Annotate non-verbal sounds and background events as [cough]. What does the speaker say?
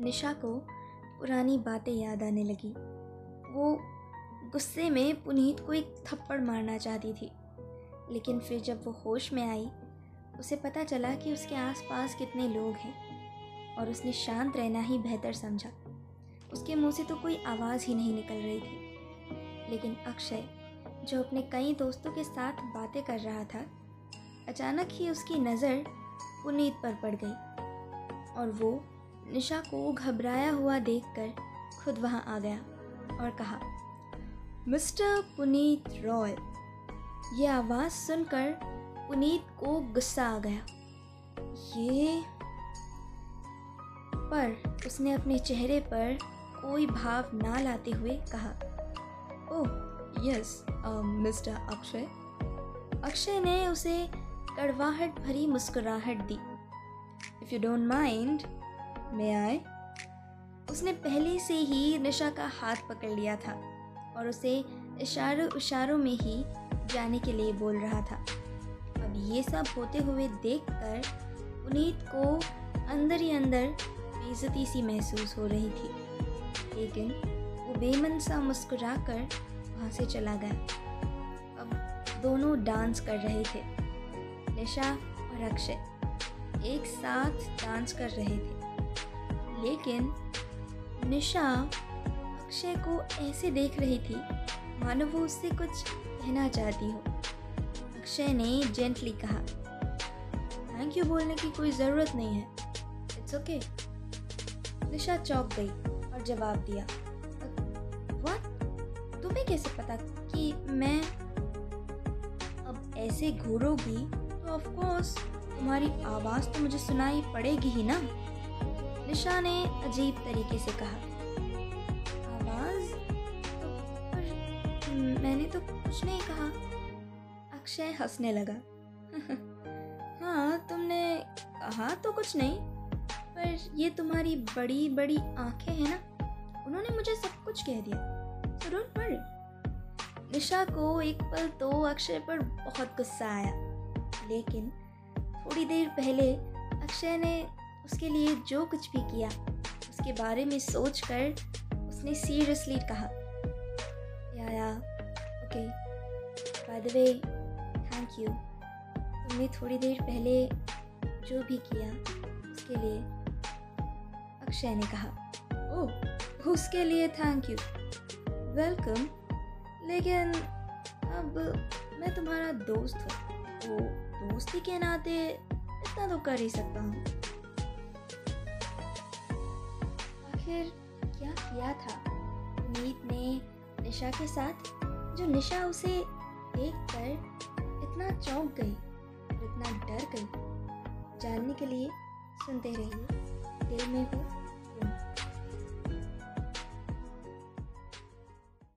निशा को पुरानी बातें याद आने लगी। वो गुस्से में पुनीत को एक थप्पड़ मारना चाहती थी, लेकिन फिर जब वो होश में आई, उसे पता चला कि उसके आसपास कितने लोग हैं और उसने शांत रहना ही बेहतर समझा। उसके मुँह से तो कोई आवाज़ ही नहीं निकल रही थी। लेकिन अक्षय, जो अपने कई दोस्तों के साथ बातें कर रहा था, अचानक ही उसकी नज़र पुनीत पर पड़ गई और वो निशा को घबराया हुआ देखकर खुद वहाँ आ गया और कहा, मिस्टर पुनीत रॉय, ये आवाज़ सुनकर पुनीत को गुस्सा आ गया। ये पर उसने अपने चेहरे पर कोई भाव ना लाते हुए कहा, oh, yes mister Akshay. Akshay ने उसे कड़वाहट भरी मुस्कुराहट दी। If you don't mind may I. उसने पहले से ही निशा का हाथ पकड़ लिया था और उसे इशारों इशारों में ही जाने के लिए बोल रहा था। अब ये सब होते हुए देखकर पुनीत को अंदर ही अंदर बेइज्जती सी महसूस हो रही थी। लेकिन वो बेमन सा मुस्कुरा कर वहाँ से चला गया। अब दोनों डांस कर रहे थे, निशा और अक्षय। एक साथ डांस कर रहे थे। लेकिन निशा अक्षय को ऐसे देख रही थी, मानो वो उससे कुछ कहना चाहती हो। अक्षय ने जेंटली कहा थैंक यू बोलने की कोई ज़रूरत नहीं है। इट्स ओके निशा चौंक गई और जवाब दिया व्हाट तुम्हें कैसे पता कि मैं अब ऐसे घूरोगी तो ऑफकोर्स तुम्हारी आवाज़ तो मुझे सुनाई पड़ेगी ही ना? निशा ने अजीब तरीके से कहा। आवाज़ तो पर मैंने तो कुछ नहीं कहा। अक्षय हंसने लगा। [laughs] हाँ तुमने कहा तो कुछ नहीं, पर ये तुम्हारी बड़ी बड़ी आँखें हैं ना, उन्होंने मुझे सब कुछ कह दिया। सो डोंट वरी निशा को एक पल तो अक्षय पर बहुत गुस्सा आया, लेकिन थोड़ी देर पहले अक्षय ने उसके लिए जो कुछ भी किया, उसके बारे में सोच कर उसने सीरियसली कहा। या okay by the way thank you तुमने थोड़ी देर पहले जो भी किया, उसके लिए अक्षय ने कहा। ओह उसके लिए थैंक यू वेलकम लेकिन अब मैं तुम्हारा दोस्त हूँ। तो दोस्ती के नाते इतना तो कर ही सकता हूँ। आखिर क्या किया था? उम्मीद ने निशा के साथ, जो निशा उसे देख कर इतना चौंक गई और इतना डर गई, जानने के लिए सुनते रहिए। दिल में हो